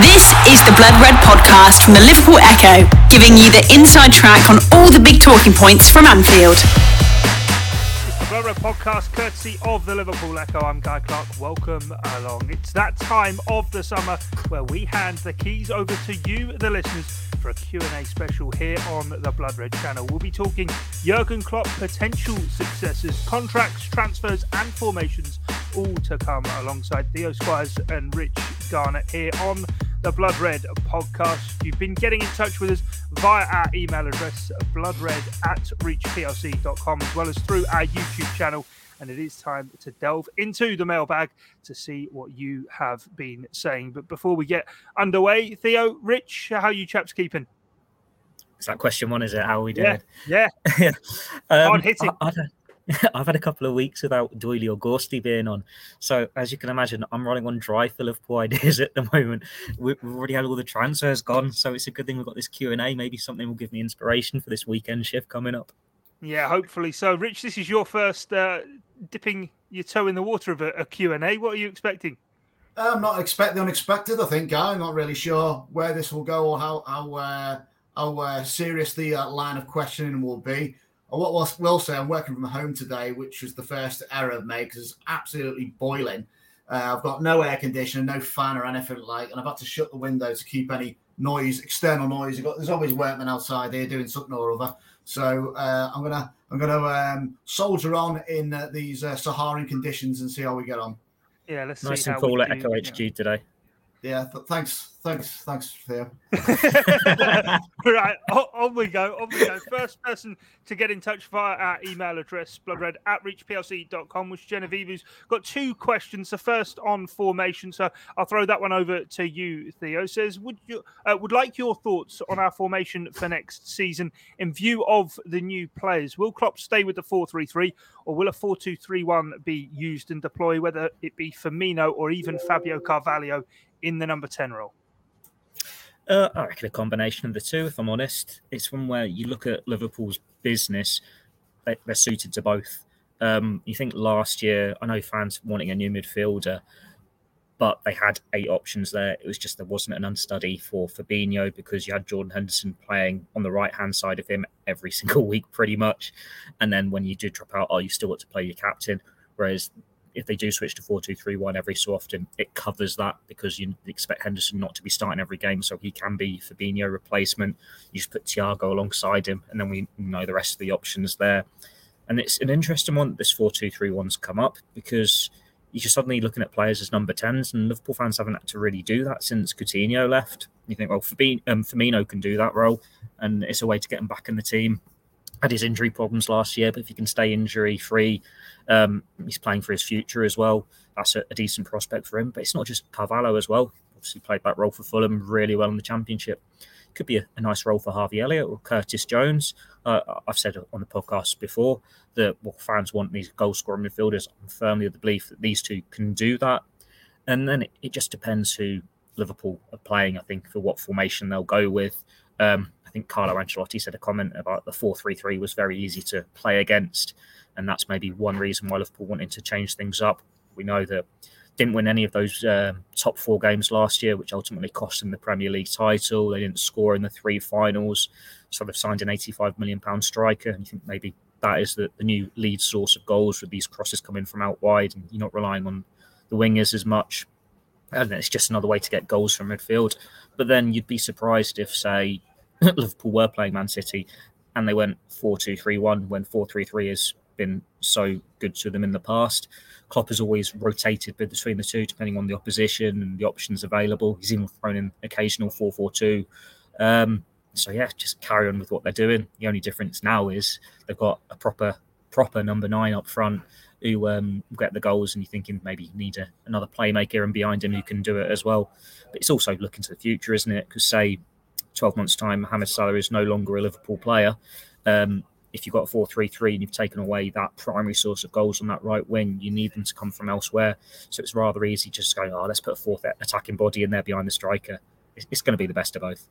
This is the Blood Red podcast from the Liverpool Echo, giving you the inside track on all the big talking points from Anfield. It's the Blood Red podcast, courtesy of the Liverpool Echo. I'm Guy Clark. Welcome along. It's that time of the summer where we hand the keys over to you, the listeners, for a Q&A special here on the Blood Red channel. We'll be talking Jurgen Klopp potential successors, contracts, transfers, and formations, all to come alongside Theo Squires and Rich Garnett here on the Blood Red podcast. You've been getting in touch with us via our email address, bloodred at reachplc.com, as well as through our YouTube channel. And it is time to delve into the mailbag to see what you have been saying. But before we get underway, Theo, Rich, how are you chaps keeping? Is that question one? Is it? How are we doing? Yeah. yeah. um, Hard hitting. I, I I've had a couple of weeks without Doyley or Gorsty being on. So, as you can imagine, I'm running on dry full of poor ideas at the moment. We've already had all the transfers gone. So, it's a good thing we've got this Q&A. Maybe something will give me inspiration for this weekend shift coming up. Yeah, hopefully so. Rich, this is your first uh, dipping your toe in the water of a, a Q&A. What are you expecting? I'm not expect the unexpected, I think. I'm not really sure where this will go or how, how, uh, how uh, serious the uh, line of questioning will be what will will say, I'm working from home today, which was the first error I've made because it's absolutely boiling. Uh, I've got no air conditioning, no fan or anything like, and I've had to shut the window to keep any noise, external noise. Got, there's always workmen outside here doing something or other. So uh, I'm gonna I'm gonna um, soldier on in uh, these uh, Saharan conditions and see how we get on. Yeah, let's nice see. and cool at Echo HQ today. Yeah, th- thanks, thanks, thanks, Theo. right, on we go, on we go. First person to get in touch via our email address, bloodred at reachplc.com, was Genevieve, who's got two questions. The first on formation, so I'll throw that one over to you, Theo. Says, would you uh, would like your thoughts on our formation for next season in view of the new players? Will Klopp stay with the 4 3 3 or will a 4 2 3 1 be used and deploy, whether it be Firmino or even Fabio Carvalho? In the number 10 role? Uh, I reckon a combination of the two, if I'm honest. It's one where you look at Liverpool's business, they, are suited to both. Um, you think last year, I know fans wanting a new midfielder, but they had eight options there. It was just there wasn't an unstudy for Fabinho because you had Jordan Henderson playing on the right hand side of him every single week, pretty much. And then when you do drop out, oh, you still got to play your captain. Whereas if they do switch to 4 2 3 1 every so often, it covers that because you expect Henderson not to be starting every game, so he can be Fabinho replacement. You just put Thiago alongside him, and then we know the rest of the options there. And it's an interesting one that this 4 2 3 1's come up because you're suddenly looking at players as number 10s, and Liverpool fans haven't had to really do that since Coutinho left. You think, well, Fabinho, um, Firmino can do that role, and it's a way to get him back in the team had his injury problems last year, but if he can stay injury free, um, he's playing for his future as well. That's a, a, decent prospect for him. But it's not just Carvalho as well. Obviously, played that role for Fulham really well in the Championship. Could be a, a nice role for Harvey Elliott or Curtis Jones. Uh, I've said on the podcast before that what fans want these goal scoring midfielders. I'm firmly of the belief that these two can do that. And then it, it just depends who Liverpool are playing, I think, for what formation they'll go with. Um, I think Carlo Ancelotti said a comment about the 4 3 3 was very easy to play against. And that's maybe one reason why Liverpool wanted to change things up. We know that didn't win any of those uh, top four games last year, which ultimately cost them the Premier League title. They didn't score in the three finals. So they've signed an £85 million striker. And you think maybe that is the, the new lead source of goals with these crosses coming from out wide and you're not relying on the wingers as much. And it's just another way to get goals from midfield. But then you'd be surprised if, say, Liverpool were playing Man City and they went 4 2 3 1 when 4 3 3 has been so good to them in the past. Klopp has always rotated between the two depending on the opposition and the options available. He's even thrown in occasional 4 4 2. Um, so, yeah, just carry on with what they're doing. The only difference now is they've got a proper proper number nine up front who um, get the goals, and you're thinking maybe you need a, another playmaker and behind him who can do it as well. But it's also looking to the future, isn't it? Because say 12 months' time, Mohamed Salah is no longer a Liverpool player. Um, if you've got a 4 3 3 and you've taken away that primary source of goals on that right wing, you need them to come from elsewhere. So it's rather easy just going, oh, let's put a fourth attacking body in there behind the striker. It's, it's going to be the best of both.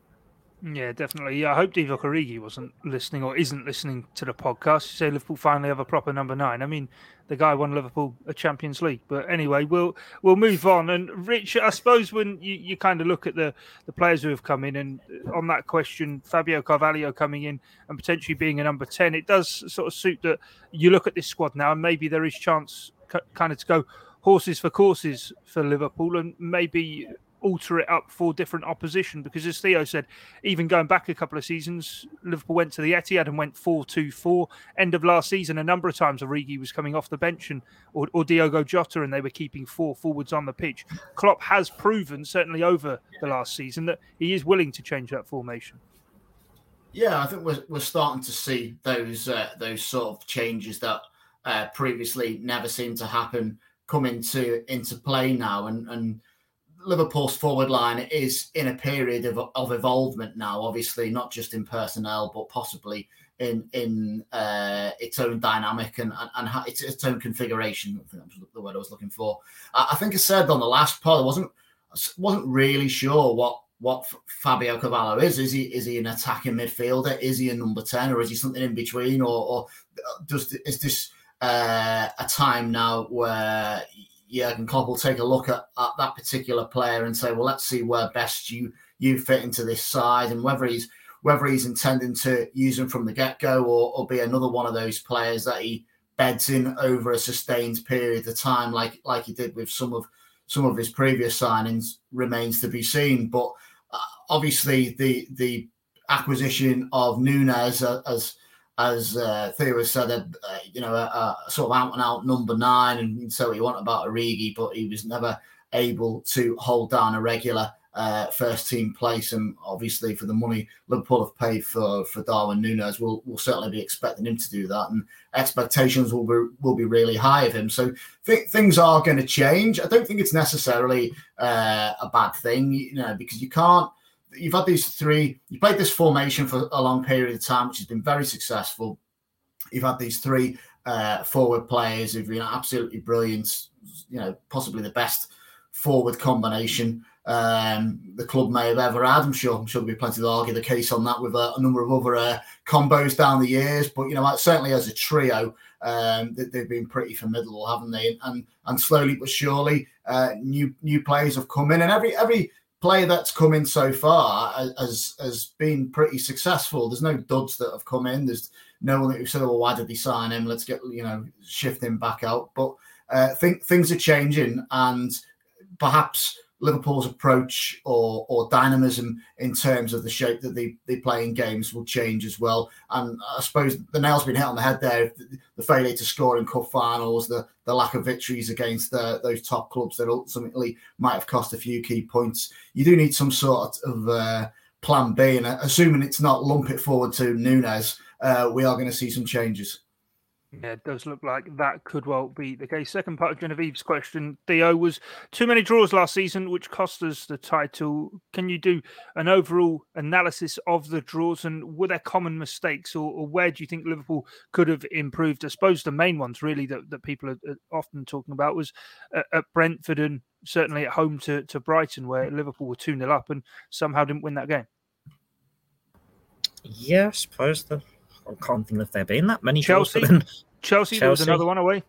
Yeah, definitely. Yeah, I hope Divock Origi wasn't listening or isn't listening to the podcast. You say Liverpool finally have a proper number nine. I mean, the guy won Liverpool a Champions League. But anyway, we'll we'll move on. And Rich, I suppose when you, you kind of look at the, the players who have come in, and uh, on that question, Fabio Carvalho coming in and potentially being a number ten, it does sort of suit that you look at this squad now, and maybe there is chance kind of to go horses for courses for Liverpool, and maybe alter it up for different opposition because as Theo said, even going back a couple of seasons, Liverpool went to the Etihad and went 4-2-4. End of last season, a number of times Origi was coming off the bench and or, or Diogo Jota and they were keeping four forwards on the pitch. Klopp has proven, certainly over the last season, that he is willing to change that formation. Yeah, I think we're, we're starting to see those uh, those sort of changes that uh, previously never seemed to happen come into into play now and and Liverpool's forward line is in a period of, of evolvement now, obviously, not just in personnel, but possibly in in uh, its own dynamic and, and, and its, its own configuration. I think the word I was looking for. I, I think I said on the last pod, I wasn't wasn't really sure what what Fabio Carvalho is. Is he is he an attacking midfielder? Is he a number ten, or is he something in between? Or, or does is this uh, a time now where Jurgen Klopp will take a look at, at that particular player and say, well, let's see where best you you fit into this side and whether he's whether he's intending to use him from the get go or, or be another one of those players that he beds in over a sustained period of time, like like he did with some of some of his previous signings, remains to be seen. But uh, obviously, the the acquisition of Nunez uh, as as uh, Theo has said, uh, you know, a, a, sort of out and out number nine, and so he wanted about Origi, but he was never able to hold down a regular uh, first team place. And obviously, for the money Liverpool have paid for for Darwin Nunez, we'll, we'll certainly be expecting him to do that, and expectations will be will be really high of him. So th- things are going to change. I don't think it's necessarily uh, a bad thing, you know, because you can't you've had these three, you played this formation for a long period of time, which has been very successful. You've had these three uh, forward players who've been absolutely brilliant, you know, possibly the best forward combination um, the club may have ever had. I'm sure, I'm sure there'll be plenty to argue the case on that with a, a number of other uh, combos down the years. But you know, certainly as a trio, um, they've been pretty formidable, haven't they? And and slowly but surely, uh, new new players have come in, and every every player that's come in so far has has been pretty successful. There's no duds that have come in. There's no one that said, "Well, why did they sign him? Let's get you know shift him back out." But uh, think things are changing, and perhaps Liverpool's approach or or dynamism in terms of the shape that they, they play in games will change as well. And I suppose the nail's been hit on the head there. The failure to score in cup finals, the the lack of victories against the, those top clubs that ultimately might have cost a few key points. You do need some sort of uh, plan B, and assuming it's not lump it forward to Nunez, uh, we are going to see some changes. Yeah, it does look like that could well be the case. Second part of Genevieve's question, Theo, was too many draws last season, which cost us the title. Can you do an overall analysis of the draws and were there common mistakes or, or where do you think Liverpool could have improved? I suppose the main ones really that, that people are often talking about was at, at Brentford and certainly at home to, to Brighton, where Liverpool were 2 0 up and somehow didn't win that game. Yeah, I suppose the I can't think of there being that many Chelsea. Chelsea, Chelsea, was another one away.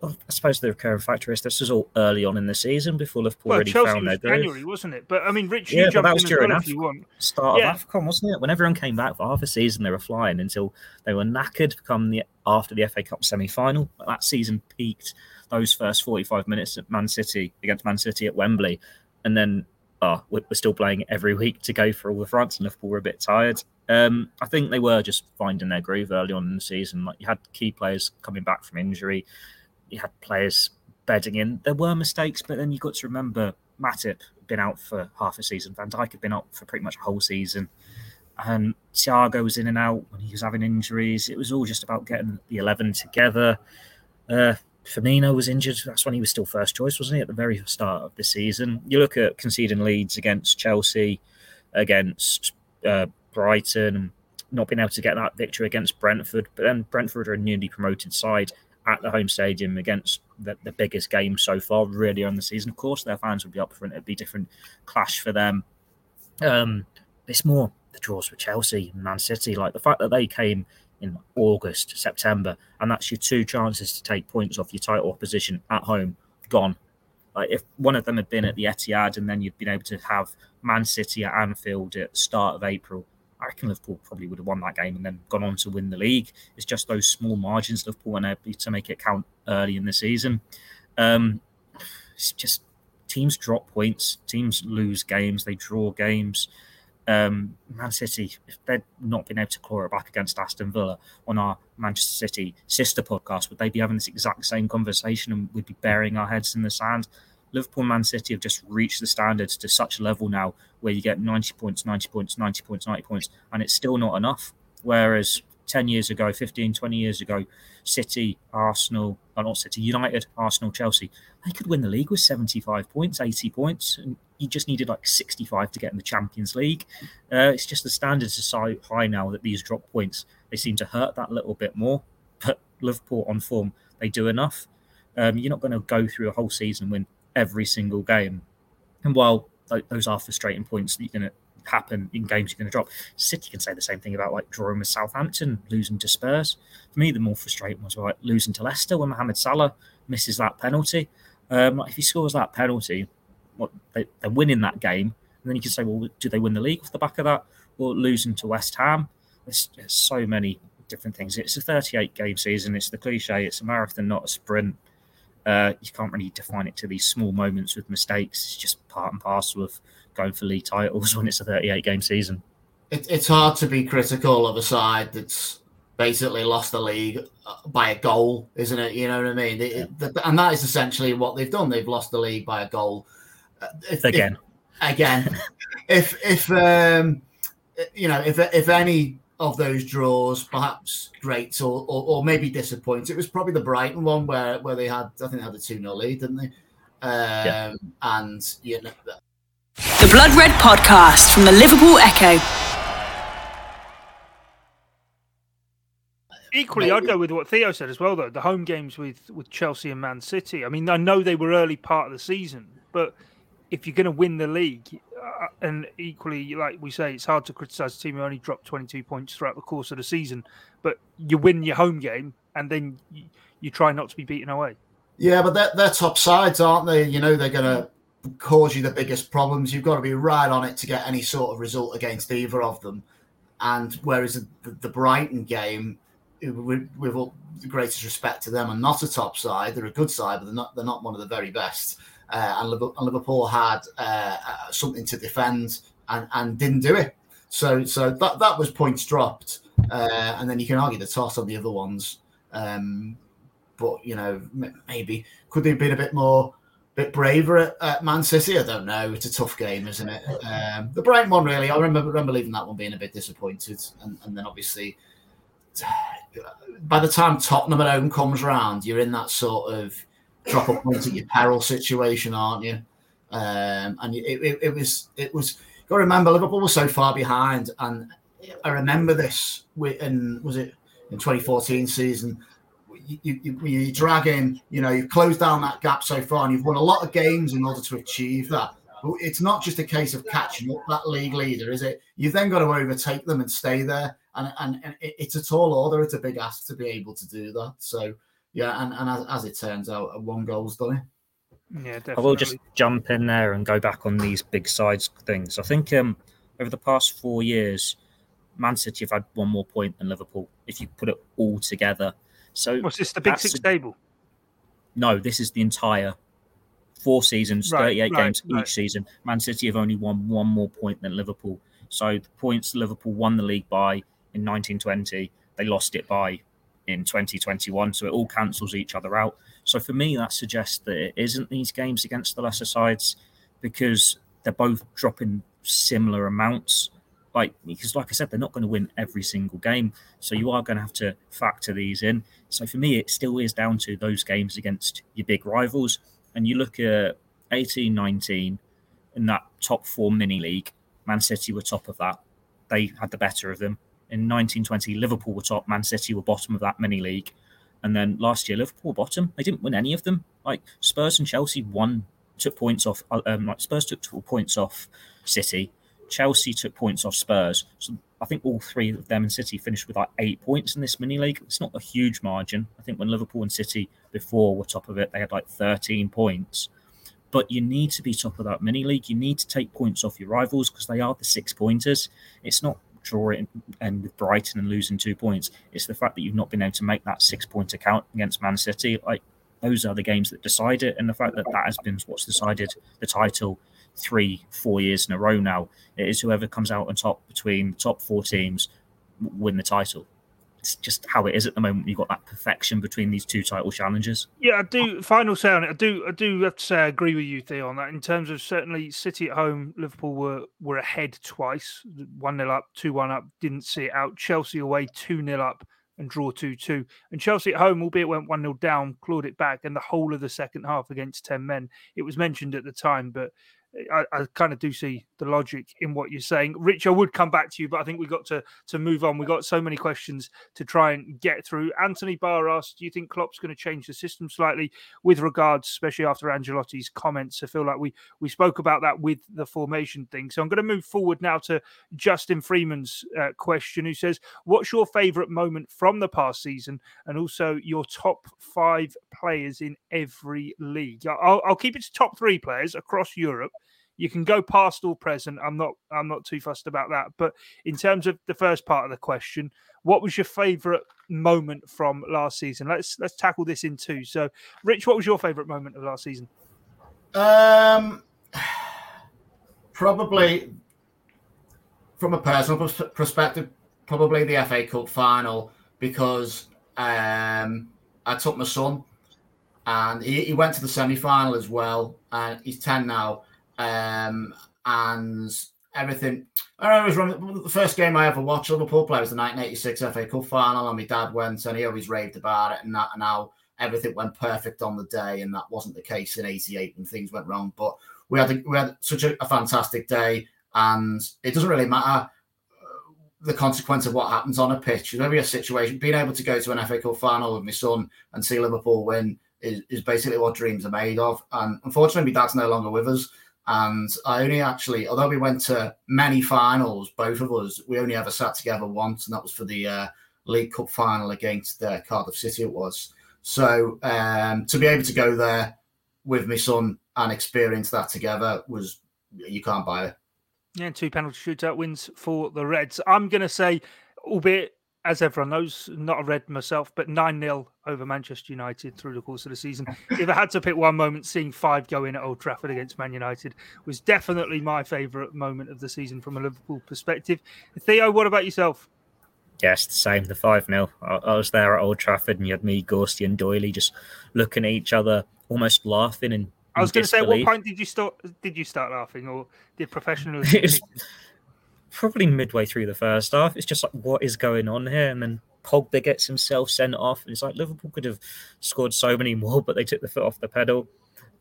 Well, I suppose the recurring factor is this was all early on in the season before Liverpool well, already Chelsea found their January, wasn't it? But I mean, Rich, yeah, you jumped that was in during well Af- if you want. Start Yeah. of AFCON, wasn't it? When everyone came back for half a season, they were flying until they were knackered come the after the FA Cup semi final. That season peaked those first 45 minutes at Man City against Man City at Wembley. And then ah, oh, we're we're still playing every week to go for all the fronts, and Liverpool were a bit tired. Um, I think they were just finding their groove early on in the season. Like you had key players coming back from injury, you had players bedding in. There were mistakes, but then you got to remember Matip had been out for half a season. Van Dijk had been out for pretty much a whole season. And Thiago was in and out when he was having injuries. It was all just about getting the 11 together. Uh, Firmino was injured. That's when he was still first choice, wasn't he, at the very start of the season? You look at conceding leads against Chelsea, against uh, Brighton, not being able to get that victory against Brentford. But then Brentford are a newly promoted side at the home stadium against the, the biggest game so far, really, on the season. Of course, their fans would be up for it. It'd be a different clash for them. Um, it's more the draws with Chelsea and Man City, like the fact that they came in August, September, and that's your two chances to take points off your title opposition at home, gone. Like if one of them had been at the Etihad and then you'd been able to have Man City at Anfield at start of April, I reckon Liverpool probably would have won that game and then gone on to win the league. It's just those small margins Liverpool were able to make it count early in the season. Um, it's just teams drop points, teams lose games, they draw games. Um, Man City, if they'd not been able to claw it back against Aston Villa on our Manchester City sister podcast, would they be having this exact same conversation and we'd be burying our heads in the sand? Liverpool and Man City have just reached the standards to such a level now where you get 90 points, 90 points, 90 points, 90 points, and it's still not enough. Whereas 10 years ago, 15, 20 years ago, City, Arsenal, or not City, United, Arsenal, Chelsea, they could win the league with 75 points, 80 points, and you just needed like 65 to get in the Champions League. Uh, it's just the standards are so high now that these drop points, they seem to hurt that little bit more. But Liverpool on form, they do enough. Um, you're not going to go through a whole season win every single game. And while those are frustrating points that you're going to happen in games you're going to drop, City can say the same thing about like drawing with Southampton, losing to Spurs. For me, the more frustrating was like losing to Leicester when Mohamed Salah misses that penalty. Um, if he scores that penalty, what they, are winning that game, and then you can say, well, do they win the league off the back of that, or losing to West Ham? There's, there's so many different things. It's a 38 game season. It's the cliche. It's a marathon, not a sprint. Uh, you can't really define it to these small moments with mistakes. It's just part and parcel of going for league titles when it's a 38 game season. It, it's hard to be critical of a side that's basically lost the league uh, by a goal, isn't it? You know what I mean? It, yeah. and that is essentially what they've done. They've lost the league by a goal. Uh, if, again. If, again. if, if, um, you know, if, if any of those draws, perhaps great or, or, or, maybe disappointing. It was probably the Brighton one where, where they had, I think they had a 2 0 lead, didn't they? Um, yeah. And, you know, the Blood Red Podcast from the Liverpool Echo. Equally, I'd go with what Theo said as well, though. The home games with, with Chelsea and Man City. I mean, I know they were early part of the season, but if you're going to win the league, and equally, like we say, it's hard to criticise a team who only dropped 22 points throughout the course of the season, but you win your home game and then you, you try not to be beaten away. Yeah, but they're, they're top sides, aren't they? You know, they're going to cause you the biggest problems. You've got to be right on it to get any sort of result against either of them. And whereas the, the Brighton game, with, with all the greatest respect to them, are not a top side. They're a good side, but they're not. They're not one of the very best uh, and, Liverpool, had uh, uh, something to defend and, and didn't do it. So so that that was points dropped, uh, and then you can argue the toss on the other ones. Um, but you know maybe could they have been a bit more bit braver at, at, Man City. I don't know. It's a tough game, isn't it? Um, the Brighton one, really. I remember remember leaving that one being a bit disappointed, and, and, then obviously by the time Tottenham at home comes around, you're in that sort of drop a point at your peril situation, aren't you? Um, and it, it, it, was it was. You got to remember, Liverpool was so far behind, and I remember this. In was it in 2014 season? You, you, you drag in, you know, you've closed down that gap so far, and you've won a lot of games in order to achieve that. But it's not just a case of catching up that league leader, is it? You've then got to overtake them and stay there, and and, and it's a tall order. It's a big ask to be able to do that. So yeah, and, and as, as it turns out, one goal's done it. Yeah, definitely. I will just jump in there and go back on these big sides things. I think um, over the past four years, Man City have had one more point than Liverpool if you put it all together. So what's this? The Big Six table? No, this is the entire four seasons, right, 38 right, games right. each season. Man City have only won one more point than Liverpool. So the points Liverpool won the league by in 1920, they lost it by in 2021. So it all cancels each other out. So for me, that suggests that it isn't these games against the lesser sides because they're both dropping similar amounts. Like because, like I said, they're not going to win every single game, so you are going to have to factor these in. So for me, it still is down to those games against your big rivals. And you look at 18, 19 in that top four mini league. Man City were top of that; they had the better of them in 1920, Liverpool were top, Man City were bottom of that mini league. And then last year, Liverpool bottom. They didn't win any of them. Like Spurs and Chelsea won, took points off. Uh, um, like Spurs took points off City. Chelsea took points off Spurs. So I think all three of them and City finished with like eight points in this mini league. It's not a huge margin. I think when Liverpool and City before were top of it, they had like 13 points. But you need to be top of that mini league. You need to take points off your rivals because they are the six pointers. It's not drawing and with Brighton and losing two points. It's the fact that you've not been able to make that six point account against Man City. Like those are the games that decide it, and the fact that that has been what's decided the title three, four years in a row now. It is whoever comes out on top between the top four teams win the title. Just how it is at the moment. You've got that perfection between these two title challenges. Yeah, I do. Final say on it. I do. I do have to say I agree with you, Theo, on that. In terms of certainly City at home, Liverpool were were ahead twice, one 0 up, two one up. Didn't see it out. Chelsea away, two 0 up and draw 2 2. And Chelsea at home, albeit went 1 0 down, clawed it back. And the whole of the second half against 10 men, it was mentioned at the time, but I, I kind of do see the logic in what you're saying. Rich, I would come back to you, but I think we've got to to move on. We got so many questions to try and get through. Anthony Barr asked, "Do you think Klopp's going to change the system slightly with regards, especially after Ancelotti's comments?" I feel like we we spoke about that with the formation thing. So I'm going to move forward now to Justin Freeman's uh, question, who says, "What's your favourite moment from the past season, and also your top five players in every league?" I'll, I'll keep it to top three players across Europe. You can go past all present. I'm not. I'm not too fussed about that. But in terms of the first part of the question, what was your favourite moment from last season? Let's let's tackle this in two. So, Rich, what was your favourite moment of last season? Um, probably from a personal perspective, probably the FA Cup final because um, I took my son and he, he went to the semi final as well, and he's ten now um, and everything. I always remember the first game I ever watched Liverpool play was the 1986 FA Cup final, and my dad went and he always raved about it, and that and now everything went perfect on the day, and that wasn't the case in '88 when things went wrong. But we had a, we had such a, a fantastic day, and it doesn't really matter uh, the consequence of what happens on a pitch. There'll a situation. Being able to go to an FA Cup final with my son and see Liverpool win is, is basically what dreams are made of. And unfortunately, my dad's no longer with us. And I only actually, although we went to many finals, both of us, we only ever sat together once, and that was for the uh, League Cup final against uh, Cardiff City. It was so um, to be able to go there with my son and experience that together was you can't buy it. Yeah, two penalty shootout wins for the Reds. I'm going to say, albeit as everyone knows, not a red myself, but 9 0 over Manchester United through the course of the season. if I had to pick one moment, seeing five go in at Old Trafford against Man United was definitely my favourite moment of the season from a Liverpool perspective. Theo, what about yourself? Yes, the same. The 5 0. I, I, was there at Old Trafford and you had me, Gorsty, and Doyley just looking at each other, almost laughing. And I was going to say, at what point did you start? Did you start laughing, or did professionals? Probably midway through the first half. It's just like, what is going on here? And then Pogba gets himself sent off. And it's like Liverpool could have scored so many more, but they took the foot off the pedal.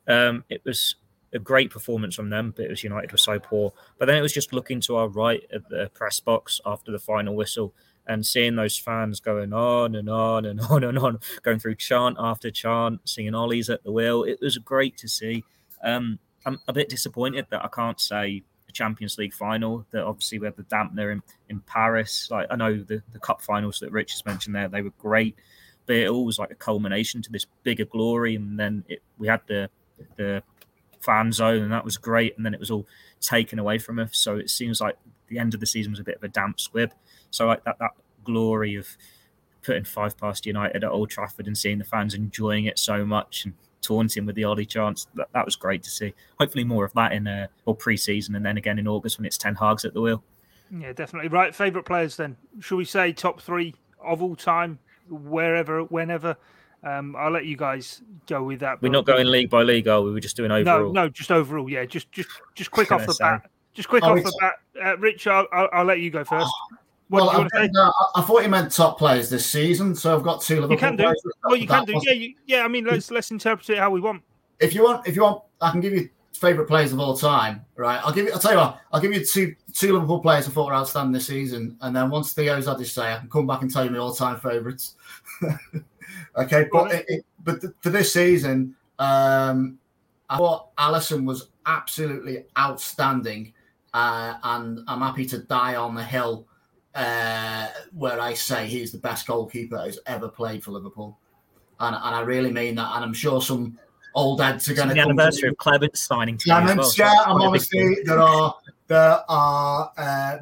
Um, it was a great performance from them, but it was United were so poor. But then it was just looking to our right at the press box after the final whistle and seeing those fans going on and on and on and on, going through chant after chant, singing Ollie's at the wheel. It was great to see. Um, I'm a bit disappointed that I can't say Champions League final. That obviously we had the dampener in, in Paris. Like I know the, the cup finals that Rich has mentioned there, they were great, but it all was like a culmination to this bigger glory. And then it, we had the the fan zone, and that was great. And then it was all taken away from us. So it seems like the end of the season was a bit of a damp squib. So like that that glory of putting five past United at Old Trafford and seeing the fans enjoying it so much and taunting with the Ollie chants. That, that was great to see. Hopefully, more of that in uh, or pre-season, and then again in August when it's Ten Hag's at the wheel. Yeah, definitely. Right, favorite players then? Should we say top three of all time, wherever, whenever? Um, I'll let you guys go with that. We're not going league by league, are we? We're just doing overall. No, no, just overall. Yeah, just just just quick off the say? bat. Just quick oh, off the bat. Uh, Rich, I'll, I'll, I'll, let you go first. Oh. What well, I, no, I, thought you meant top players this season, so I've got two Liverpool. You can do. Well, you can do. Yeah, you, yeah. I mean, let's let's interpret it how we want. If you want, if you want, I can give you favorite players of all time. Right? I'll give you. I'll tell you what. I'll give you two two Liverpool players I thought were outstanding this season, and then once Theo's had his say, I can come back and tell you my all time favourites. okay, but it, it, but th- for this season, um, I thought Alisson was absolutely outstanding uh, and I'm happy to die on the hill uh, where I say he's the best goalkeeper who's ever played for Liverpool, and, and I really mean that. And I'm sure some old heads are going to the anniversary of Clemence signing. Clemence, well, yeah, and obviously there are there are uh,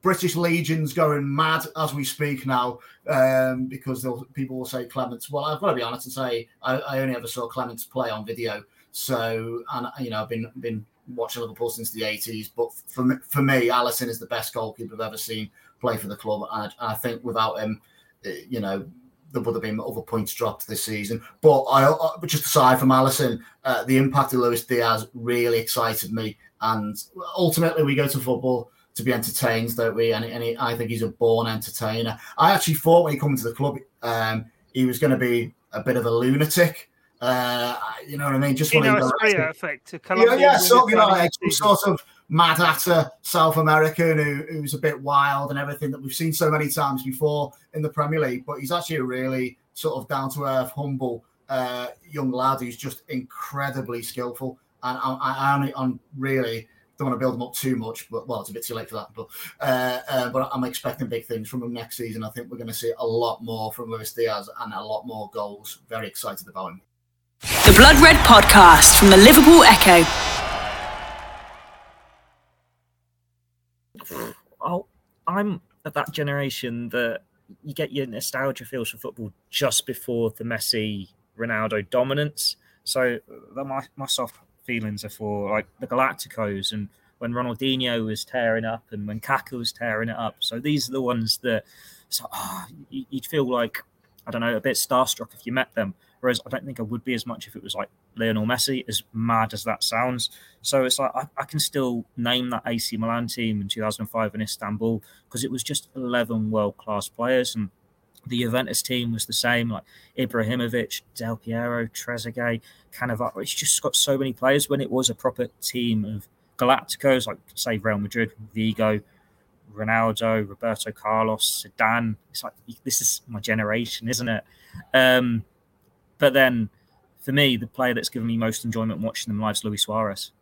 British legions going mad as we speak now um, because people will say Clemence. Well, I've got to be honest and say I, I, only ever saw Clemence play on video. So, and you know, I've been been watching Liverpool since the 80s. But for me, for me, Alisson is the best goalkeeper I've ever seen play for the club, and I, I think without him, eh, you know, there would have been other points dropped this season. But I, just aside from Alisson, uh, the impact of Luis Diaz really excited me, and ultimately we go to football to be entertained, don't we? And, and he, I think he's a born entertainer. I actually thought when he came to the club, um, he was going to be a bit of a lunatic. Uh, you know what I mean? Just you know, a effect. Yeah, yeah, so, you know, like some sort of mad hatter South American who, who's a bit wild and everything that we've seen so many times before in the Premier League. But he's actually a really sort of down to earth, humble uh, young lad who's just incredibly skillful. And I, I, I'm really don't want to build him up too much, but well, it's a bit too late for that. But uh, uh, but I'm expecting big things from him next season. I think we're going to see a lot more from Luis Diaz and a lot more goals. Very excited about him. The Blood Red Podcast from the Liverpool Echo. Oh, I'm of that generation that you get your nostalgia feels for football just before the Messi Ronaldo dominance. So uh, my my soft feelings are for like the Galacticos and when Ronaldinho was tearing up and when Kaká was tearing it up. So these are the ones that so, oh, you'd feel like I don't know a bit starstruck if you met them. Whereas I don't think I would be as much if it was like Lionel Messi, as mad as that sounds. So it's like I, I can still name that AC Milan team in 2005 in Istanbul because it was just 11 world class players and the Juventus team was the same, like Ibrahimovic, Del Piero, Trezeguet, Cannavaro. It's just got so many players. When it was a proper team of Galacticos, like say Real Madrid, Figo, Ronaldo, Roberto Carlos, Zidane. It's like this is my generation, isn't it? Um, but then, for me, the player that's given me most enjoyment watching them live is Luis Suarez.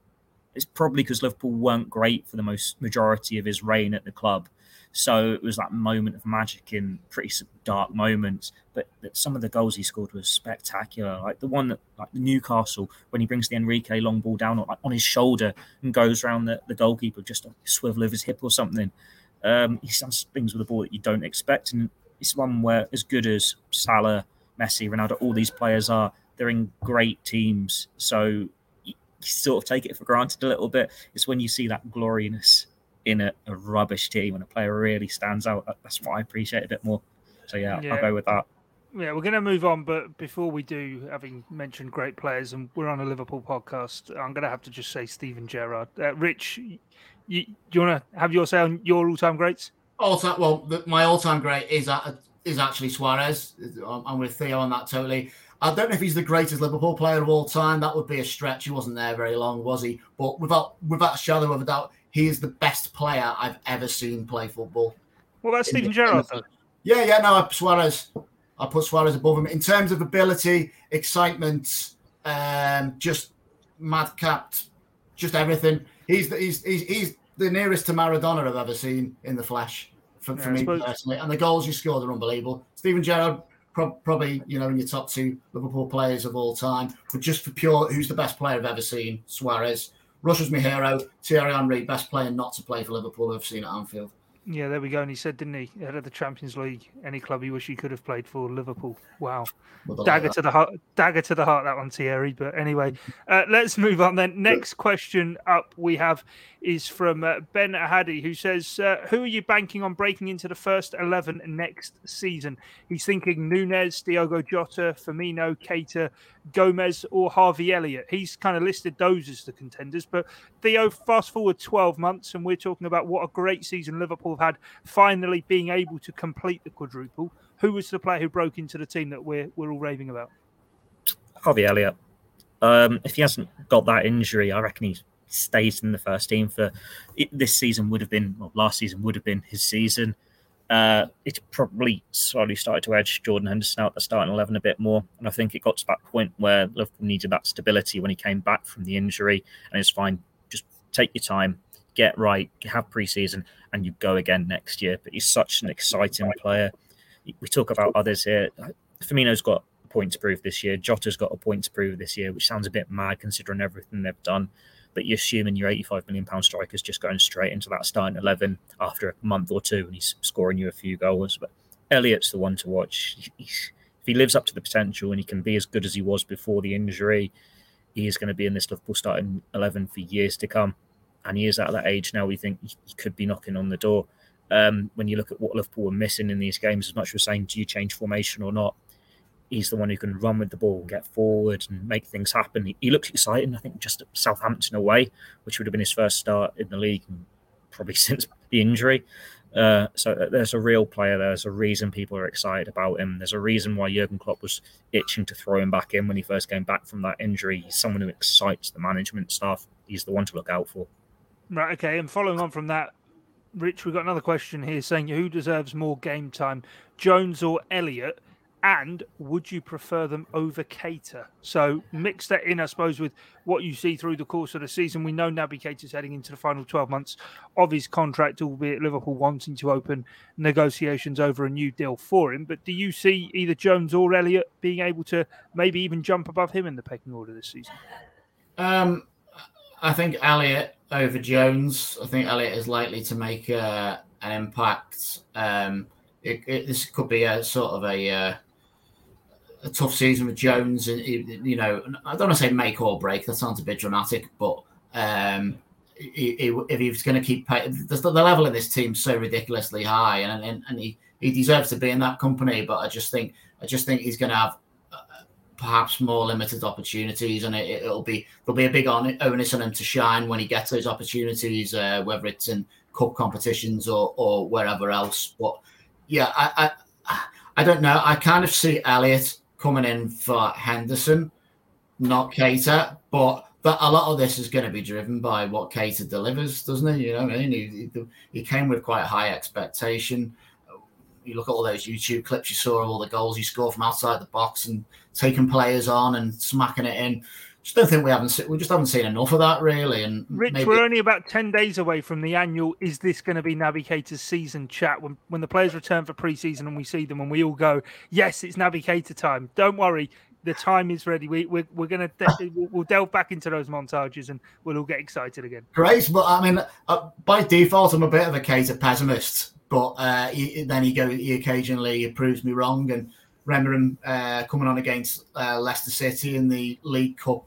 It's probably because Liverpool weren't great for the most majority of his reign at the club. So it was that moment of magic in pretty dark moments. But, some of the goals he scored was spectacular. Like the one that, like Newcastle, when he brings the Enrique long ball down on, like, on his shoulder and goes around the, the goalkeeper, just a swivel of his hip or something. Um, he does things with the ball that you don't expect. And it's one where, as good as Salah, Messi, Ronaldo, all these players are, they're in great teams. So you sort of take it for granted a little bit. It's when you see that gloriness in a, a, rubbish team and a player really stands out. That's what I appreciate a bit more. So yeah, yeah. I'll go with that. Yeah, we're going to move on, but before we do, having mentioned great players, and we're on a Liverpool podcast, I'm going to have to just say Steven Gerrard. Uh, Rich, you, do you want to have your say on your all-time greats? All time, well, the, my all-time great is uh, is actually Suarez. I'm with Theo on that totally. I don't know if he's the greatest Liverpool player of all time. That would be a stretch. He wasn't there very long, was he? But without without a shadow of a doubt, he is the best player I've ever seen play football. Well, that's Steven Gerrard. Yeah, yeah, no, I, Suarez. I put Suarez above him in terms of ability, excitement, um, just madcap, just everything. He's the, he's, he's he's the nearest to Maradona I've ever seen in the flesh for, for yeah, me suppose... personally. And the goals you scored are unbelievable. Steven Gerrard, pro- probably you know in your top two Liverpool players of all time. But just for pure, who's the best player I've ever seen? Suarez. Russia's my hero. Thierry Henry, best player not to play for Liverpool I've seen at Anfield. Yeah, there we go. And he said, didn't he, ahead of the Champions League, any club he wish he could have played for, Liverpool. Wow, dagger to the heart, dagger to the heart. That one, Thierry. But anyway, uh, let's move on. Then next question up we have is from uh, Ben Ahadi, who says, uh, "Who are you banking on breaking into the first eleven next season?" He's thinking Nunez, Diogo Jota, Firmino, Keita, Gomez, or Harvey Elliott. He's kind of listed those as the contenders. But Theo, fast forward twelve months, and we're talking about what a great season Liverpool have had, finally being able to complete the quadruple. Who was the player who broke into the team that we're we're all raving about? Harvey Elliott. Um, if he hasn't got that injury, I reckon he's stays in the first team for this season would have been well, last season would have been his season. Uh, it probably slowly started to edge Jordan Henderson out the starting eleven a bit more, and I think it got to that point where Liverpool needed that stability when he came back from the injury, and it's fine. Just take your time. get right, have preseason, and you go again next year. But he's such an exciting player. We talk about others here. Firmino's got a point to prove this year. Jota's got a point to prove this year, which sounds a bit mad considering everything they've done. But you're assuming your 85 million pound striker's just going straight into that starting 11 after a month or two, and he's scoring you a few goals. But Elliot's the one to watch. If he lives up to the potential and he can be as good as he was before the injury, he is going to be in this Liverpool starting 11 for years to come. And he is at that age now, we think he could be knocking on the door. Um, when you look at what Liverpool were missing in these games, as much as saying, do you change formation or not? He's the one who can run with the ball, get forward, and make things happen. He, he looks exciting. I think just at Southampton away, which would have been his first start in the league, probably since the injury. Uh, so uh, there's a real player. There's a reason people are excited about him. There's a reason why Jurgen Klopp was itching to throw him back in when he first came back from that injury. He's someone who excites the management staff. He's the one to look out for. Right. Okay. And following on from that, Rich, we've got another question here saying who deserves more game time, Jones or Elliott? And would you prefer them over Keita? So mix that in, I suppose, with what you see through the course of the season. We know Naby Keita's heading into the final 12 months of his contract, albeit Liverpool wanting to open negotiations over a new deal for him. But do you see either Jones or Elliot being able to maybe even jump above him in the pecking order this season? Um, I think Elliot over Jones. I think Elliot is likely to make uh, an impact. Um, it, it, this could be a sort of a uh, a tough season with Jones, and you know, I don't want to say make or break. That sounds a bit dramatic, but um, if he's going to keep pay, the, level of this team so ridiculously high, and and, he, he deserves to be in that company. But I just think I just think he's going to have uh, perhaps more limited opportunities, and it, will be there'll be a big onus on him to shine when he gets those opportunities, uh, whether it's in cup competitions or or wherever else. But yeah, I, I I don't know. I kind of see Elliott coming in for Henderson, not Keita. But but a lot of this is going to be driven by what Keita delivers, doesn't it? You know, I mean, he, he came with quite high expectation. You look at all those YouTube clips you saw of all the goals he scored from outside the box and taking players on and smacking it in just don't think we haven't we just haven't seen enough of that really. And Rich, maybe... we're only about ten days away from the annual. Is this going to be Keita's season chat when when the players return for pre-season and we see them and we all go, yes, it's Keita time. Don't worry, the time is ready. We, we're, we're going to de- we'll delve back into those montages and we'll all get excited again. Great, but I mean, uh, by default, I'm a bit of a Keita pessimist. But uh, he, then he go he occasionally proves me wrong and. Remember him uh, coming on against uh, Leicester City in the League Cup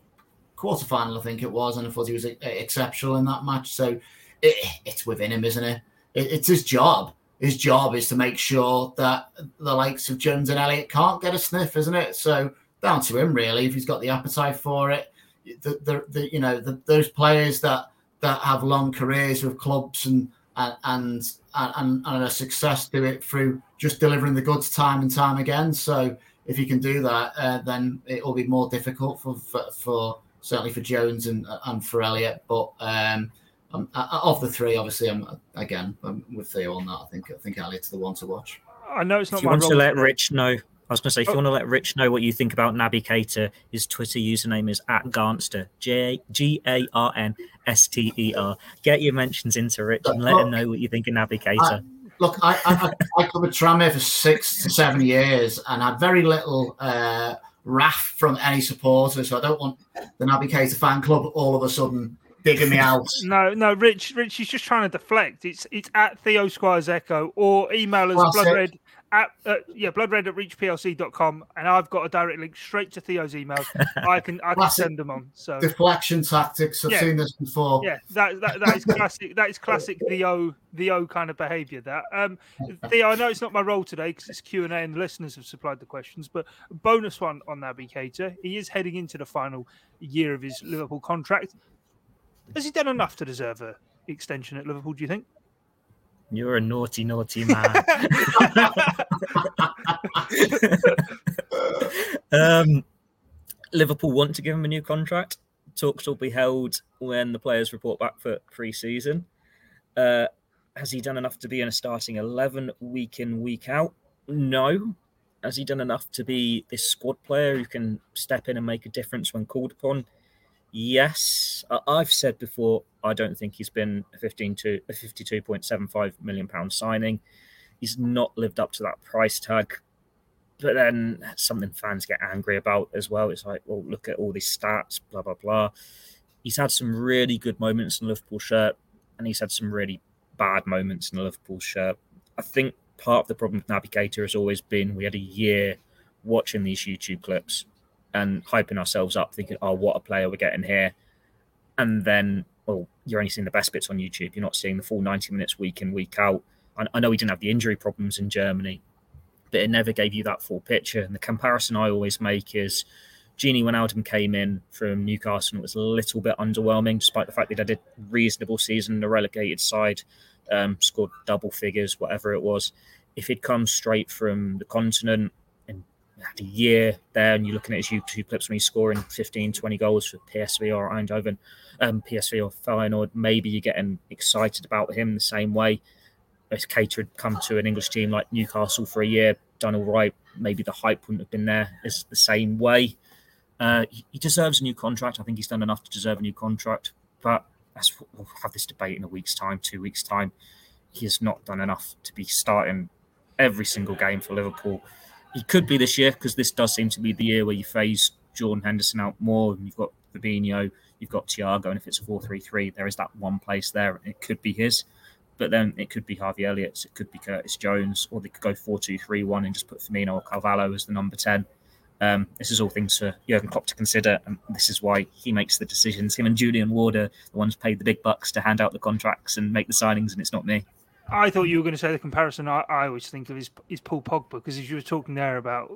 quarter final, I think it was, and I thought he was exceptional in that match. So it, it's within him, isn't it? it? It's his job. His job is to make sure that the likes of Jones and Elliott can't get a sniff, isn't it? So down to him, really, if he's got the appetite for it. The, the, the you know the, those players that that have long careers with clubs and and and and, and a success do it through just delivering the goods time and time again. So if you can do that, uh, then it will be more difficult for for, for certainly for Jones and and for Elliot. But um, um, of the three, obviously, I'm again I'm with Theo on that. I think I think Elliott's the one to watch. I know it's not. If you want to let Rich know, I was going to say, if oh. you want to let Rich know what you think about Naby Keita, his Twitter username is at Garnster, J G A R N S T E R. Get your mentions into Rich and let look, him know what you think of Naby Keita. look, I, I, I covered Tranmere for six to seven years and had very little uh, wrath from any supporters. So I don't want the Naby Keita fan club all of a sudden digging me out. no, no, Rich, Rich, he's just trying to deflect. It's it's at Theo Squires Echo or email us bloodred at uh, yeah bloodred at reachplc.com and i've got a direct link straight to theo's email i can i can send them on so. Deflection tactics i've yeah. seen this before. Yeah that, that, that is classic that is classic theo theo kind of behavior that. Um theo i know it's not my role today because it's q&a and the listeners have supplied the questions but bonus one on naby keita. He is heading into the final year of his liverpool contract. Has he done enough to deserve a extension at liverpool do you think you're a naughty, naughty man. um, Liverpool want to give him a new contract. Talks will be held when the players report back for pre-season. Uh, has he done enough to be in a starting 11 week in, week out? No. Has he done enough to be this squad player who can step in and make a difference when called upon? Yes, I've said before. I don't think he's been a fifteen to a fifty-two point seven five million pound signing. He's not lived up to that price tag. But then something fans get angry about as well. It's like, well, look at all these stats, blah blah blah. He's had some really good moments in Liverpool shirt, and he's had some really bad moments in the Liverpool shirt. I think part of the problem with Keita has always been we had a year watching these YouTube clips and hyping ourselves up, thinking, "Oh, what a player we're getting here," and then, well, you're only seeing the best bits on YouTube. You're not seeing the full 90 minutes week in week out. I, I know he didn't have the injury problems in Germany, but it never gave you that full picture. And the comparison I always make is. Gini Wijnaldum came in from Newcastle and it was a little bit underwhelming, despite the fact that they did a reasonable season in the relegated side, um, scored double figures, whatever it was. If he'd come straight from the continent, had a year there, and you're looking at his YouTube clips when he's scoring 15, 20 goals for PSV or Eindhoven, um, PSV or Feyenoord, maybe you're getting excited about him the same way. If Keita had come to an English team like Newcastle for a year, done all right, maybe the hype wouldn't have been there as the same way. Uh, he deserves a new contract. I think he's done enough to deserve a new contract, but we'll have this debate in a week's time, two weeks' time. He has not done enough to be starting every single game for Liverpool he could be this year because this does seem to be the year where you phase Jordan Henderson out more, and you've got Fabinho, you've got Thiago, and if it's a 4-3-3, there is that one place there. It could be his, but then it could be Harvey Elliott's, it could be Curtis Jones, or they could go 4-2-3-1 and just put Firmino or Carvalho as the number 10. Um, this is all things for Jurgen Klopp to consider, and this is why he makes the decisions. Him and Julian Ward are the ones paid the big bucks to hand out the contracts and make the signings, and it's not me. I thought you were going to say the comparison I, I always think of is, is Paul Pogba because as you were talking there about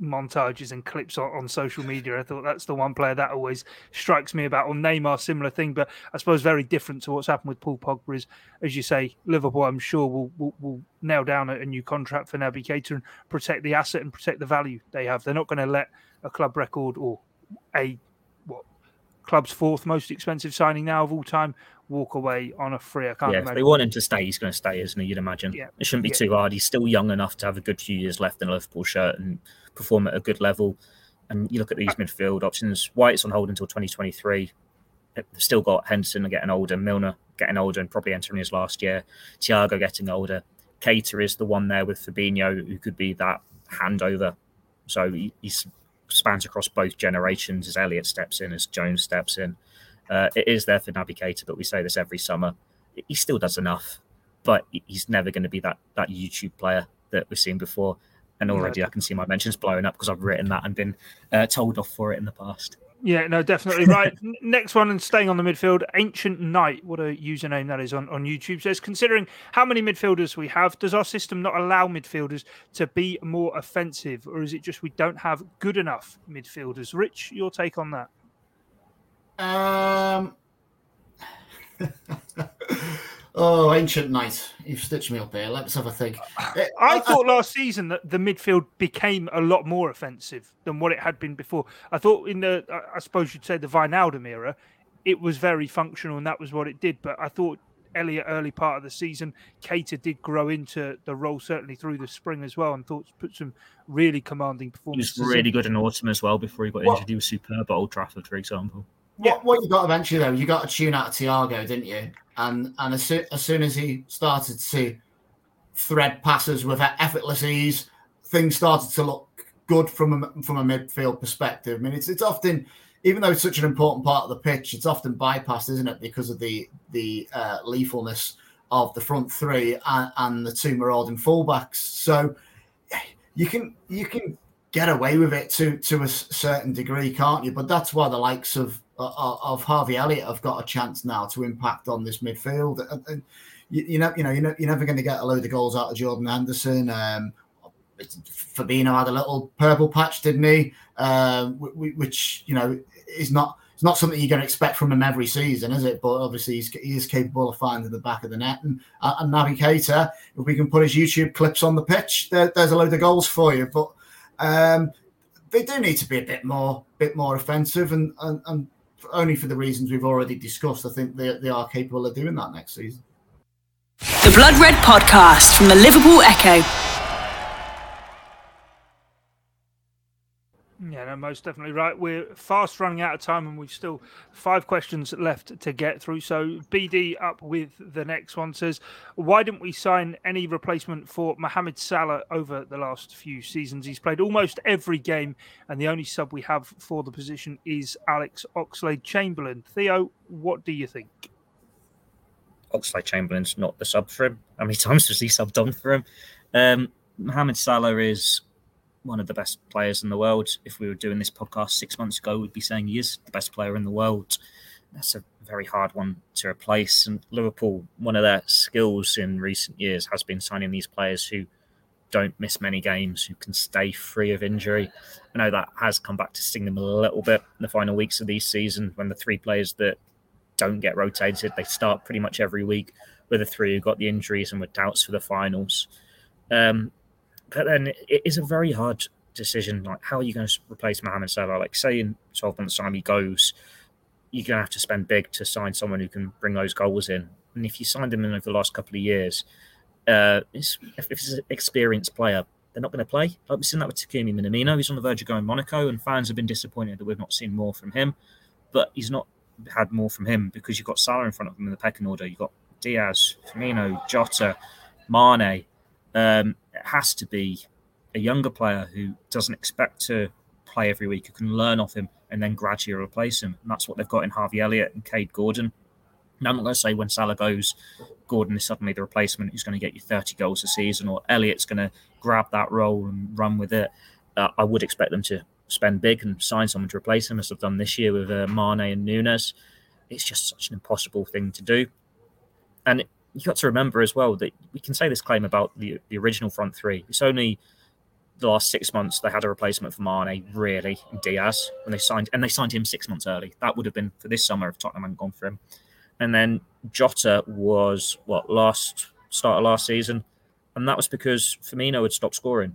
montages and clips on, on, social media, I thought that's the one player that always strikes me about. On Neymar, similar thing, but I suppose very different to what's happened with Paul Pogba is, as you say, Liverpool. I'm sure will will, will nail down a, a, new contract for Naby Keita and protect the asset and protect the value they have. They're not going to let a club record or a club's fourth most expensive signing now of all time walk away on a free. I can't yeah, imagine. If they want him to stay, he's going to stay, isn't he? You'd imagine. Yeah. It shouldn't be yeah. too hard. He's still young enough to have a good few years left in a Liverpool shirt and perform at a good level. And you look at these uh, midfield options. White's on hold until 2023. They've still got Henderson getting older, Milner getting older and probably entering his last year, Thiago getting older. Keita is the one there with Fabinho who could be that handover. So he, he spans across both generations as Elliott steps in, as Jones steps in. Uh, it is there for Naby Keita, but we say this every summer. He still does enough, but he's never going to be that that YouTube player that we've seen before. And already I can see my mentions blowing up because I've written that and been uh, told off for it in the past. Yeah, no, definitely right. Next one, and staying on the midfield, Ancient Knight. What a username that is on, on YouTube. Says, considering how many midfielders we have, does our system not allow midfielders to be more offensive, or is it just we don't have good enough midfielders? Rich, your take on that? Um. oh, ancient knight! You've stitched me up here. Let's have a think. I, eh, I thought last season that the midfield became a lot more offensive than what it had been before. I thought in the, I suppose you'd say the Wijnaldum era, it was very functional and that was what it did. But I thought Elliott early part of the season, Keita did grow into the role certainly through the spring as well, and thought put some really commanding performances. He was really good in autumn as well before he got injured. He was superb at Old Trafford, for example. Yeah. What, what you got eventually though, you got to tune out of Thiago, didn't you? And and as, soon, as soon as he started to thread passes with effortless ease, things started to look good from a, from a midfield perspective. I mean, it's it's often, even though it's such an important part of the pitch, it's often bypassed, isn't it, because of the the uh, lethalness of the front three and, and the two marauding fullbacks. So you can you can get away with it to to a certain degree, can't you? But that's why the likes of uh, of Harvey Elliott have got a chance now to impact on this midfield. And, you, you, know, you know, you're, you're never going to get a load of goals out of Jordan Henderson. Um, Fabinho had a little purple patch, didn't he? Uh, which you know is not it's not something you're going to expect from him every season, is it? But obviously, he's, he is capable of finding the back of the net. And, uh, and Keita, if we can put his YouTube clips on the pitch, there, there's a load of goals for you. But um, they do need to be a bit more, bit more offensive, and, and, and only for the reasons we've already discussed. I think they, they are capable of doing that next season. The Blood Red Podcast from the Liverpool Echo. Yeah, no, most definitely right. We're fast running out of time, and we've still five questions left to get through. So BD up with the next one says, "Why didn't we sign any replacement for Mohamed Salah over the last few seasons? He's played almost every game, and the only sub we have for the position is Alex Oxlade Chamberlain." Theo, what do you think? Oxlade Chamberlain's not the sub for him. How many times has he subbed on for him? Um, Mohamed Salah is one of the best players in the world. If we were doing this podcast six months ago, we'd be saying he is the best player in the world. That's a very hard one to replace. And Liverpool, one of their skills in recent years has been signing these players who don't miss many games, who can stay free of injury. I know that has come back to sting them a little bit in the final weeks of these season when the three players that don't get rotated, they start pretty much every week with the three who got the injuries and were doubts for the finals. Um, but then it is a very hard decision. Like, how are you going to replace Mohamed Salah? Like, say in 12 months' time he goes, you're going to have to spend big to sign someone who can bring those goals in. And if you signed him in over the last couple of years, uh, if it's an experienced player, they're not going to play. Like we've seen that with Takumi Minamino. He's on the verge of going Monaco, and fans have been disappointed that we've not seen more from him. But he's not had more from him because you've got Salah in front of him in the pecking order. You've got Diaz, Firmino, Jota, Mane, um, it has to be a younger player who doesn't expect to play every week, who can learn off him and then gradually replace him. And that's what they've got in Harvey Elliott and Kaide Gordon. Now, I'm not going to say when Salah goes, Gordon is suddenly the replacement who's going to get you 30 goals a season, or Elliott's going to grab that role and run with it. Uh, I would expect them to spend big and sign someone to replace him, as they've done this year with uh, Mane and Nunez. It's just such an impossible thing to do. And you got to remember as well that we can say this claim about the, the original front three. It's only the last six months they had a replacement for Mane, really, Diaz, when they signed, and they signed him six months early. That would have been for this summer if Tottenham hadn't gone for him. And then Jota was what last start of last season, and that was because Firmino had stopped scoring.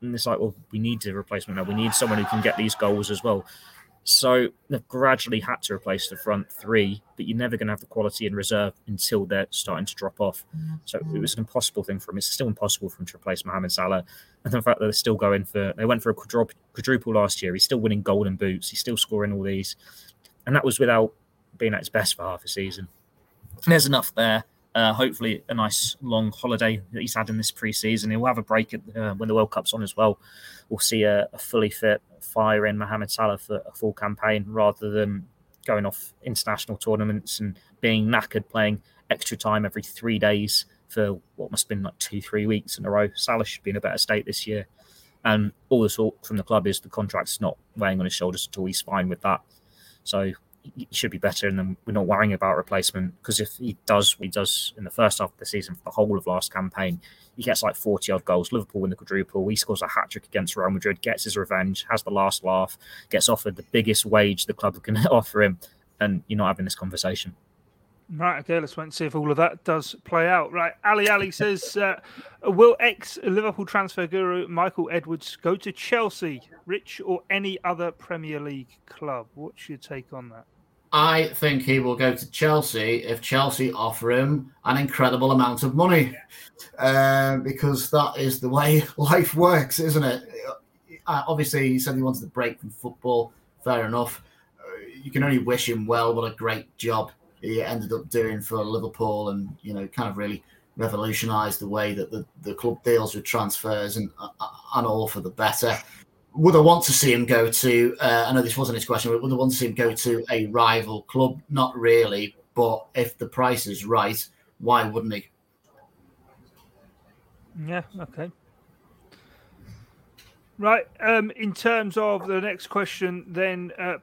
And it's like, well, we need a replacement now. We need someone who can get these goals as well. So they've gradually had to replace the front three, but you're never going to have the quality in reserve until they're starting to drop off. So it was an impossible thing for him. It's still impossible for him to replace Mohamed Salah. And the fact that they're still going for, they went for a quadruple last year. He's still winning golden boots. He's still scoring all these. And that was without being at his best for half a season. There's enough there. Uh, hopefully, a nice long holiday that he's had in this pre-season. He'll have a break at, uh, when the World Cup's on as well. We'll see a, a fully fit, fire in Mohamed Salah for a full campaign rather than going off international tournaments and being knackered playing extra time every three days for what must have been like two, three weeks in a row. Salah should be in a better state this year. And all the talk from the club is the contract's not weighing on his shoulders at all. He's fine with that. So should be better, and then we're not worrying about replacement because if he does what he does in the first half of the season for the whole of last campaign, he gets like 40 odd goals. Liverpool win the quadruple. He scores a hat trick against Real Madrid, gets his revenge, has the last laugh, gets offered the biggest wage the club can offer him, and you're not having this conversation. Right, okay, let's wait and see if all of that does play out. Right, Ali Ali says, uh, Will ex Liverpool transfer guru Michael Edwards go to Chelsea, Rich, or any other Premier League club? What's your take on that? I think he will go to Chelsea if Chelsea offer him an incredible amount of money, uh, because that is the way life works, isn't it? Uh, obviously, he said he wanted to break from football. Fair enough. Uh, you can only wish him well. What a great job he ended up doing for Liverpool, and you know, kind of really revolutionised the way that the, the club deals with transfers and uh, and all for the better would I want to see him go to? Uh, I know this wasn't his question, but would I want to see him go to a rival club? Not really, but if the price is right, why wouldn't he? Yeah. Okay. Right. Um, in terms of the next question, then uh,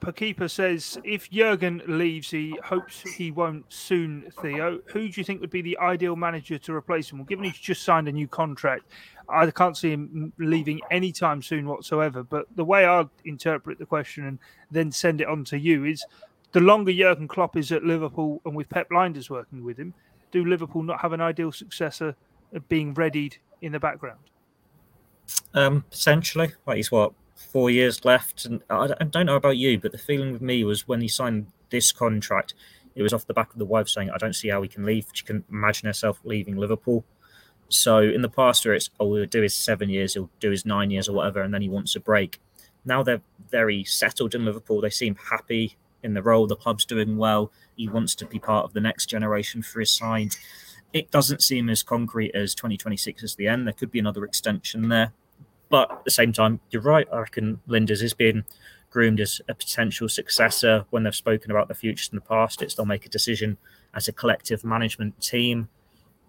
says if Jurgen leaves, he hopes he won't soon. Theo, who do you think would be the ideal manager to replace him? Well, given he's just signed a new contract, I can't see him leaving anytime soon whatsoever. But the way I'd interpret the question and then send it on to you is the longer Jurgen Klopp is at Liverpool and with Pep Lijnders working with him, do Liverpool not have an ideal successor being readied in the background? Um, potentially. Like he's what four years left, and I don't know about you, but the feeling with me was when he signed this contract, it was off the back of the wife saying, "I don't see how he can leave." She can imagine herself leaving Liverpool. So in the past, where it's oh, he'll do his seven years, he'll do his nine years or whatever, and then he wants a break. now they're very settled in Liverpool. They seem happy in the role. The club's doing well. He wants to be part of the next generation for his side. It doesn't seem as concrete as 2026 as the end. There could be another extension there. But at the same time, you're right. I reckon Lijnders has been groomed as a potential successor. When they've spoken about the futures in the past, it's they'll make a decision as a collective management team.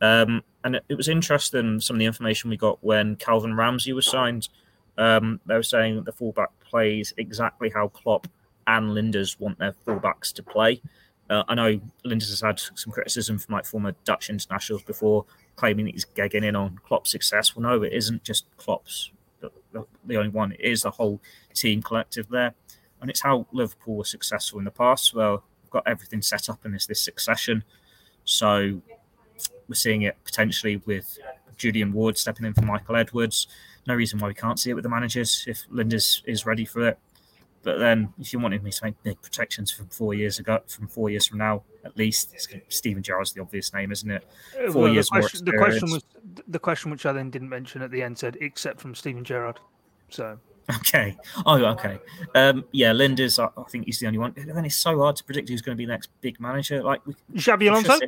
Um, and it, it, was interesting some of the information we got when Calvin Ramsey was signed. Um, they were saying that the fullback plays exactly how Klopp and Lijnders want their fullbacks to play. Uh, I know Lijnders has had some criticism from like former Dutch internationals before, claiming that he's gegging in on Klopp's success. Well, no, it isn't just Klopp's the, the, the only one. It is the whole team collective there, and it's how Liverpool were successful in the past. Well, we've got everything set up and there's this succession, so we're seeing it potentially with Julian Ward stepping in for Michael Edwards. No reason why we can't see it with the managers if Lijnders is ready for it. But then, if you wanted me to make big protections from four years ago, from four years from now, at least Steven Gerrard's the obvious name, isn't it? Uh, four well, years the question, more The question was the question, which I then didn't mention at the end, said except from Steven Gerrard. So Okay. Oh, okay. Um, yeah, Lijnders, I, I, think he's the only one. And it's so hard to predict who's going to be the next big manager. Like Xabi Alonso.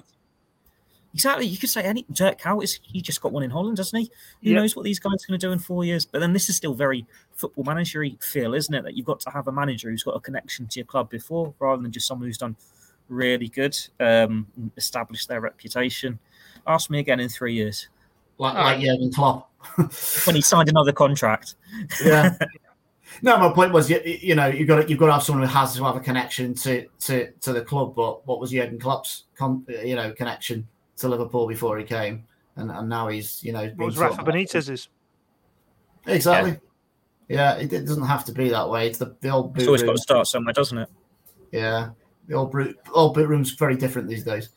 Exactly. You could say any Dirk Kuyt is he just got one in Holland, doesn't he? Who yep. knows what these guys are going to do in four years? But then this is still very football managery feel, isn't it? That you've got to have a manager who's got a connection to your club before, rather than just someone who's done really good, um, established their reputation. Ask me again in three years. Like, like Jurgen Klopp. when he signed another contract. yeah. No, my point was, you, you know, you've got to, you've got to have someone who has to have a connection to to, to the club. But what was Jurgen Klopp's, you know, connection to Liverpool before he came, and, and now he's you know. What was Rafa Benitez's? Exactly. Yeah. yeah, it, doesn't have to be that way. It's the, the old. It's always room. got to start somewhere, doesn't it? Yeah, the old boot, old boot room's very different these days.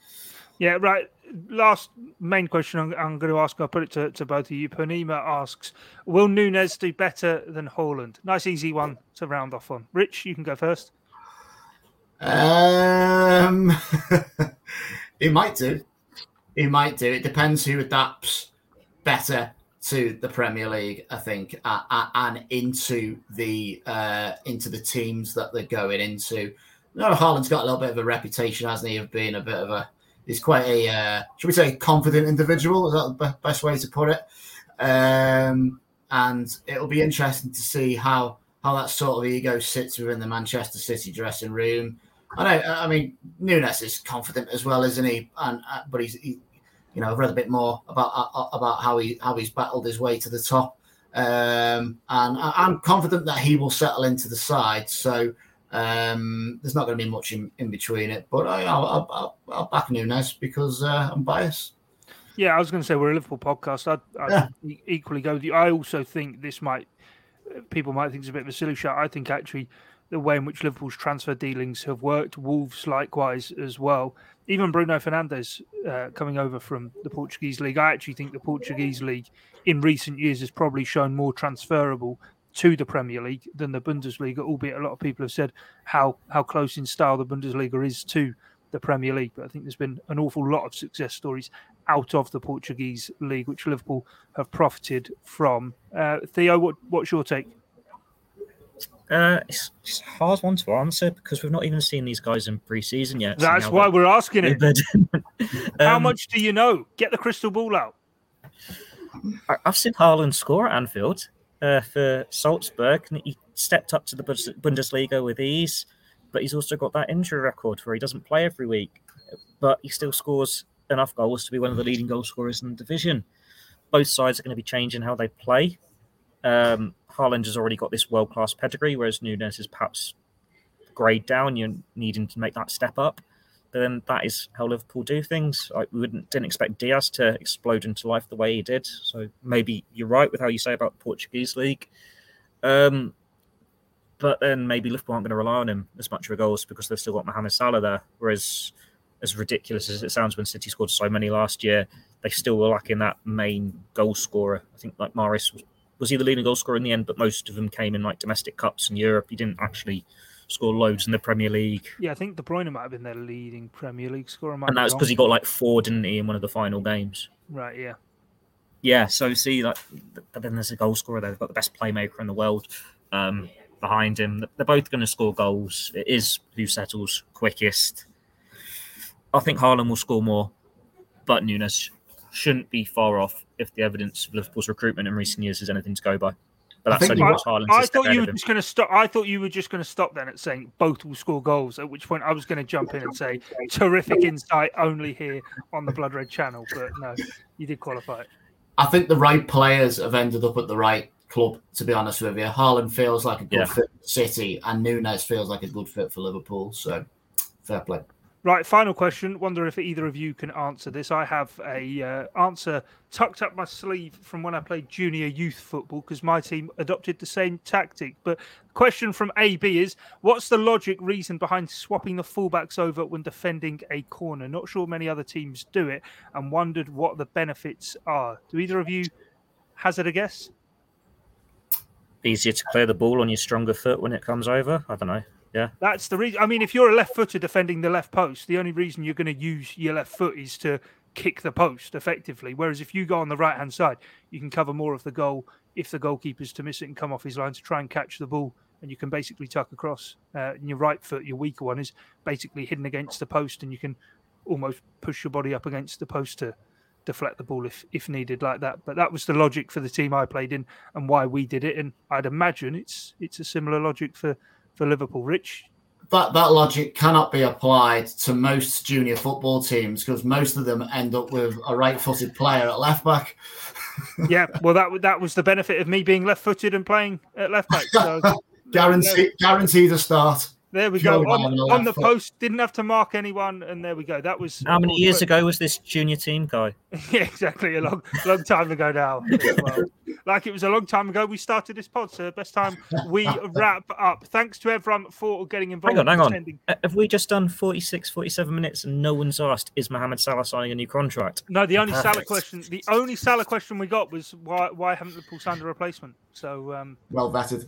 Yeah, right. Last main question I'm, I'm going to ask. I'll put it to, to both of you. Panima asks, "Will Nunez do better than Haaland? Nice, easy one to round off on. Rich, you can go first. Um, he might do he might do. It depends who adapts better to the Premier League, I think, uh, uh, and into the uh, into the teams that they're going into. You know, Haaland's got a little bit of a reputation, hasn't he, of being a bit of a he's quite a uh, should we say confident individual? Is that the best way to put it? Um, and it'll be interesting to see how how that sort of ego sits within the Manchester City dressing room. I know. I mean, Nunez is confident as well, isn't he? And uh, but he's, he, you know, I've read a bit more about uh, about how he how he's battled his way to the top, um, and I, am confident that he will settle into the side. So um, there's not going to be much in, in between it. But I, will I'll, I'll, back Nunez because uh, I'm biased. Yeah, I was going to say we're a Liverpool podcast. I'd, I'd yeah. equally go with you. I also think this might people might think it's a bit of a silly shot. I think actually the way in which Liverpool's transfer dealings have worked. Wolves likewise as well. Even Bruno Fernandes uh, coming over from the Portuguese league. I actually think the Portuguese league in recent years has probably shown more transferable to the Premier League than the Bundesliga. Albeit a lot of people have said how how close in style the Bundesliga is to the Premier League. But I think there's been an awful lot of success stories out of the Portuguese league, which Liverpool have profited from. Uh, Theo, what, what's your take? Uh, it's, it's, a hard one to answer because we've not even seen these guys in preseason yet. That's why we're asking it. um, How much do you know? Get the crystal ball out. I, have seen Haaland score at Anfield uh, for Salzburg, and he stepped up to the Bundesliga with ease. But he's also got that injury record where he doesn't play every week, but he still scores enough goals to be one of the leading goal scorers in the division. Both sides are going to be changing how they play. Um, Haaland has already got this world class pedigree, whereas Nunez is perhaps grade down. You're needing to make that step up. But then that is how Liverpool do things. We wouldn't didn't expect Diaz to explode into life the way he did. So maybe you're right with how you say about the Portuguese league. Um, but then maybe Liverpool aren't going to rely on him as much for goals because they've still got Mohamed Salah there. Whereas, as ridiculous as it sounds when City scored so many last year, they still were lacking that main goal scorer. I think like Mahrez was was he the leading goal scorer in the end? But most of them came in like domestic cups in Europe. He didn't actually score loads in the Premier League. Yeah, I think De Bruyne might have been their leading Premier League scorer. And that's because he got like four, didn't he, in one of the final games? Right. Yeah. Yeah. So see, like, then there's a goal scorer there. They've got the best playmaker in the world. Um, behind him. They're both going to score goals. It is who settles quickest. I think Haaland will score more, but Nunez shouldn't be far off if the evidence of Liverpool's recruitment in recent years is anything to go by. But that's only I, what Haaland. I thought you were just going to stop. I thought you were just going to stop then at saying both will score goals. At which point I was going to jump in and say terrific insight only here on the Blood Red channel. But no, you did qualify it. I think the right players have ended up at the right club. To be honest with you, Haaland feels like a good Yeah. fit for City, and Nunez feels like a good fit for Liverpool. So fair play. Right, final question. Wonder if either of you can answer this. I have a uh, answer tucked up my sleeve from when I played junior youth football because my team adopted the same tactic. But question from AB is: What's the logic reason behind swapping the fullbacks over when defending a corner? Not sure many other teams do it, and wondered what the benefits are. Do either of you hazard a guess? easier to clear the ball on your stronger foot when it comes over. I don't know. Yeah, That's the reason. I mean, if you're a left footer defending the left post, the only reason you're going to use your left foot is to kick the post effectively. Whereas if you go on the right hand side, you can cover more of the goal if the goalkeeper's to miss it and come off his line to try and catch the ball. And you can basically tuck across. Uh, and your right foot, your weaker one, is basically hidden against the post, and you can almost push your body up against the post to deflect the ball if, if needed like that. But that was the logic for the team I played in and why we did it. And I'd imagine it's it's a similar logic for, for Liverpool. Rich, That that logic cannot be applied to most junior football teams because most of them end up with a right-footed player at left back. yeah, well, that that was the benefit of me being left-footed and playing at left back. So Guarantee, guaranteed a start. There we go. On, on the post, didn't have to mark anyone, and there we go. That was how many years ago was this junior team guy? yeah, exactly. A long, long time ago now. well. Like it was a long time ago we started this pod, so best time we wrap up. Thanks to everyone for getting involved. Hang on, hang on. Uh, Have we just done 46, 47 minutes and no one's asked, is Mohamed Salah signing a new contract? No, the only Salah question, the only Salah question we got was why why haven't Liverpool signed a replacement? So um, Well vetted.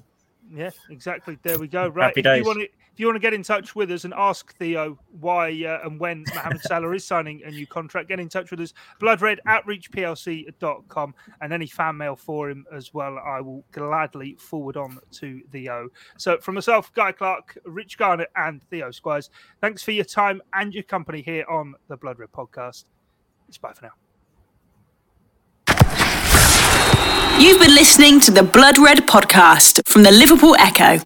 Yeah, exactly. There we go. Right. Happy if you days. want to, if you want to get in touch with us and ask Theo why uh, and when Mohamed Salah is signing a new contract, get in touch with us. Bloodred at reachplc.com and any fan mail for him as well. I will gladly forward on to Theo. So from myself, Guy Clark, Rich Garnett, and Theo Squires, thanks for your time and your company here on the Blood Red podcast. It's bye for now. You've been listening to the Blood Red podcast from the Liverpool Echo.